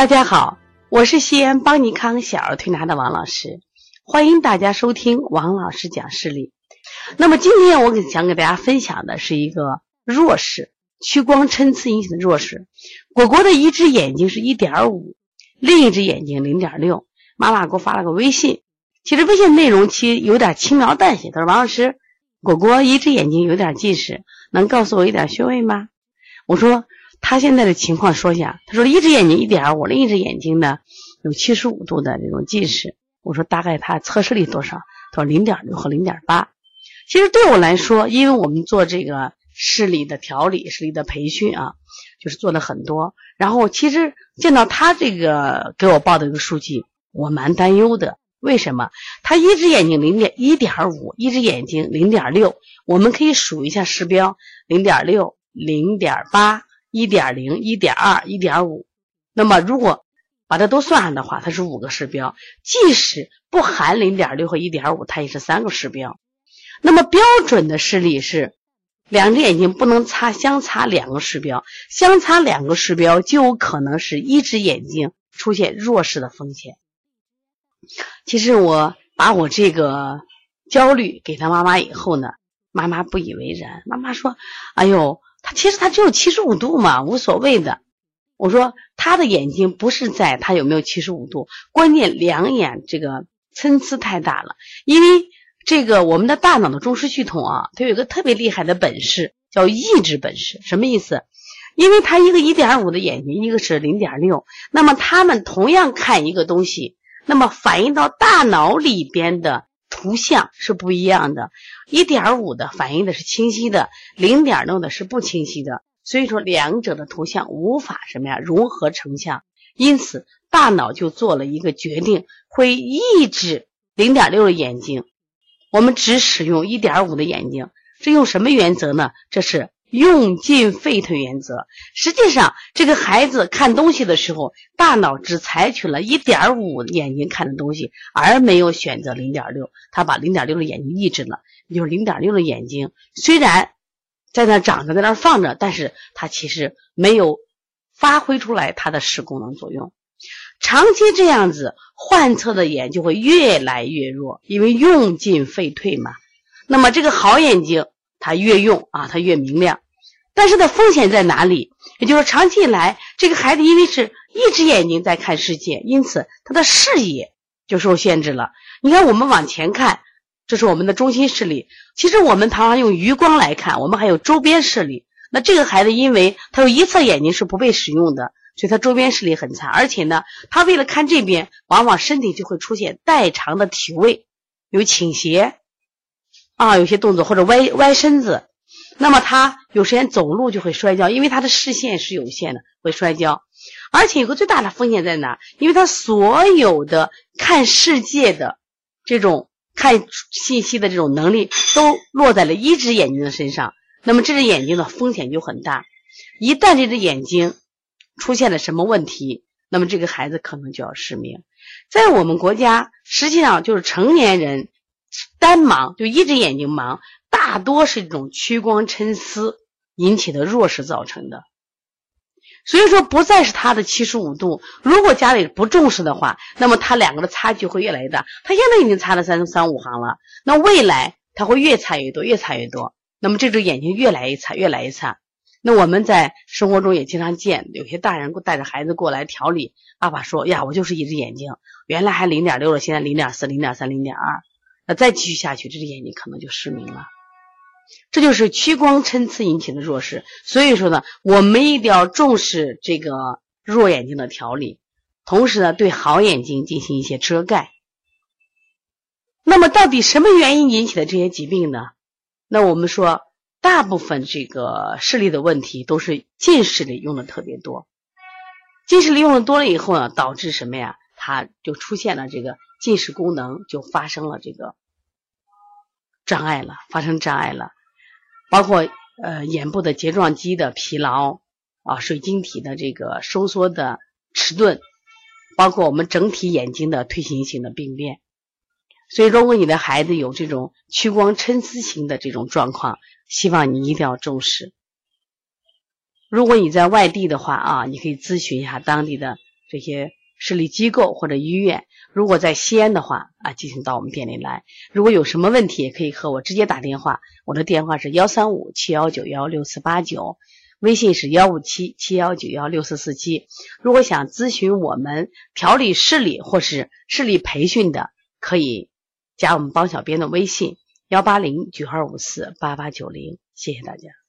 大家好，我是西安邦尼康小儿推拿的王老师，欢迎大家收听王老师讲视力。那么今天我给想给大家分享的是一个弱视，屈光参差引起的弱视。果果的一只眼睛是一点五，另一只眼睛零点六。妈妈给我发了个微信，其实微信内容其实有点轻描淡写。他说：“王老师，果果一只眼睛有点近视，能告诉我一点穴位吗？”我说。他现在的情况说一下，他说一只眼睛一点五，另一只眼睛呢有七十五度的这种近视。我说大概他测视力多少？他说零点六和零点八。其实对我来说，因为我们做这个视力的调理、视力的培训啊，就是做了很多。然后其实见到他这个给我报的一个数据，我蛮担忧的。为什么？他一只眼睛零点一点五，一只眼睛零点六，我们可以数一下视标：零点六、零点八。一点零、一点二、一点五，那么如果把它都算上的话，它是五个视标。即使不含零点六和一点五，它也是三个视标。那么标准的视力是两只眼睛不能差相差两个视标，相差两个视标就有可能是一只眼睛出现弱视的风险。其实我把我这个焦虑给他妈妈以后呢，妈妈不以为然，妈妈说：“哎呦。”他其实他只有七十五度嘛，无所谓的。我说他的眼睛不是在他有没有七十五度，关键两眼这个参差太大了。因为这个我们的大脑的中枢系统啊，它有一个特别厉害的本事，叫抑制本事。什么意思？因为它一个一点五的眼睛，一个是零点六，那么他们同样看一个东西，那么反映到大脑里边的。图像是不一样的，一点五的反映的是清晰的，零点六的是不清晰的，所以说两者的图像无法什么呀融合成像，因此大脑就做了一个决定，会抑制零点六的眼睛，我们只使用一点五的眼睛，这用什么原则呢？这是。用进废退原则，实际上这个孩子看东西的时候，大脑只采取了一点五眼睛看的东西，而没有选择零点六。他把零点六的眼睛抑制了，就是零点六的眼睛虽然在那长着，在那放着，但是它其实没有发挥出来它的视功能作用。长期这样子，患侧的眼就会越来越弱，因为用进废退嘛。那么这个好眼睛。它越用啊，它越明亮，但是它风险在哪里？也就是长期以来，这个孩子因为是一只眼睛在看世界，因此他的视野就受限制了。你看，我们往前看，这是我们的中心视力。其实我们常常用余光来看，我们还有周边视力。那这个孩子因为他有一侧眼睛是不被使用的，所以他周边视力很差。而且呢，他为了看这边，往往身体就会出现代偿的体位，有倾斜。啊，有些动作或者歪歪身子，那么他有时间走路就会摔跤，因为他的视线是有限的，会摔跤。而且有个最大的风险在哪？因为他所有的看世界的这种看信息的这种能力都落在了一只眼睛的身上，那么这只眼睛的风险就很大。一旦这只眼睛出现了什么问题，那么这个孩子可能就要失明。在我们国家，实际上就是成年人。单盲就一只眼睛盲，大多是这种屈光参差引起的弱视造成的。所以说不再是他的七十五度，如果家里不重视的话，那么他两个的差距会越来越大。他现在已经差了三三五行了，那未来他会越差越多，越差越多。那么这只眼睛越来越差，越来越差。那我们在生活中也经常见，有些大人带着孩子过来调理，爸爸说：“呀，我就是一只眼睛，原来还零点六了，现在零点四、零点三、零点二。”再继续下去，这只眼睛可能就失明了。这就是屈光参差引起的弱视。所以说呢，我们一定要重视这个弱眼睛的调理，同时呢，对好眼睛进行一些遮盖。那么，到底什么原因引起的这些疾病呢？那我们说，大部分这个视力的问题都是近视力用的特别多。近视力用的多了以后呢，导致什么呀？它就出现了这个近视功能就发生了这个。障碍了，发生障碍了，包括呃眼部的睫状肌的疲劳啊，水晶体的这个收缩的迟钝，包括我们整体眼睛的退行性的病变。所以，如果你的孩子有这种屈光参差型的这种状况，希望你一定要重视。如果你在外地的话啊，你可以咨询一下当地的这些视力机构或者医院。如果在西安的话啊，进行到我们店里来。如果有什么问题，也可以和我直接打电话。我的电话是幺三五七幺九幺六四八九，微信是幺五七七幺九幺六四四七。如果想咨询我们调理视力或是视力培训的，可以加我们帮小编的微信幺八零九二五四八八九零。谢谢大家。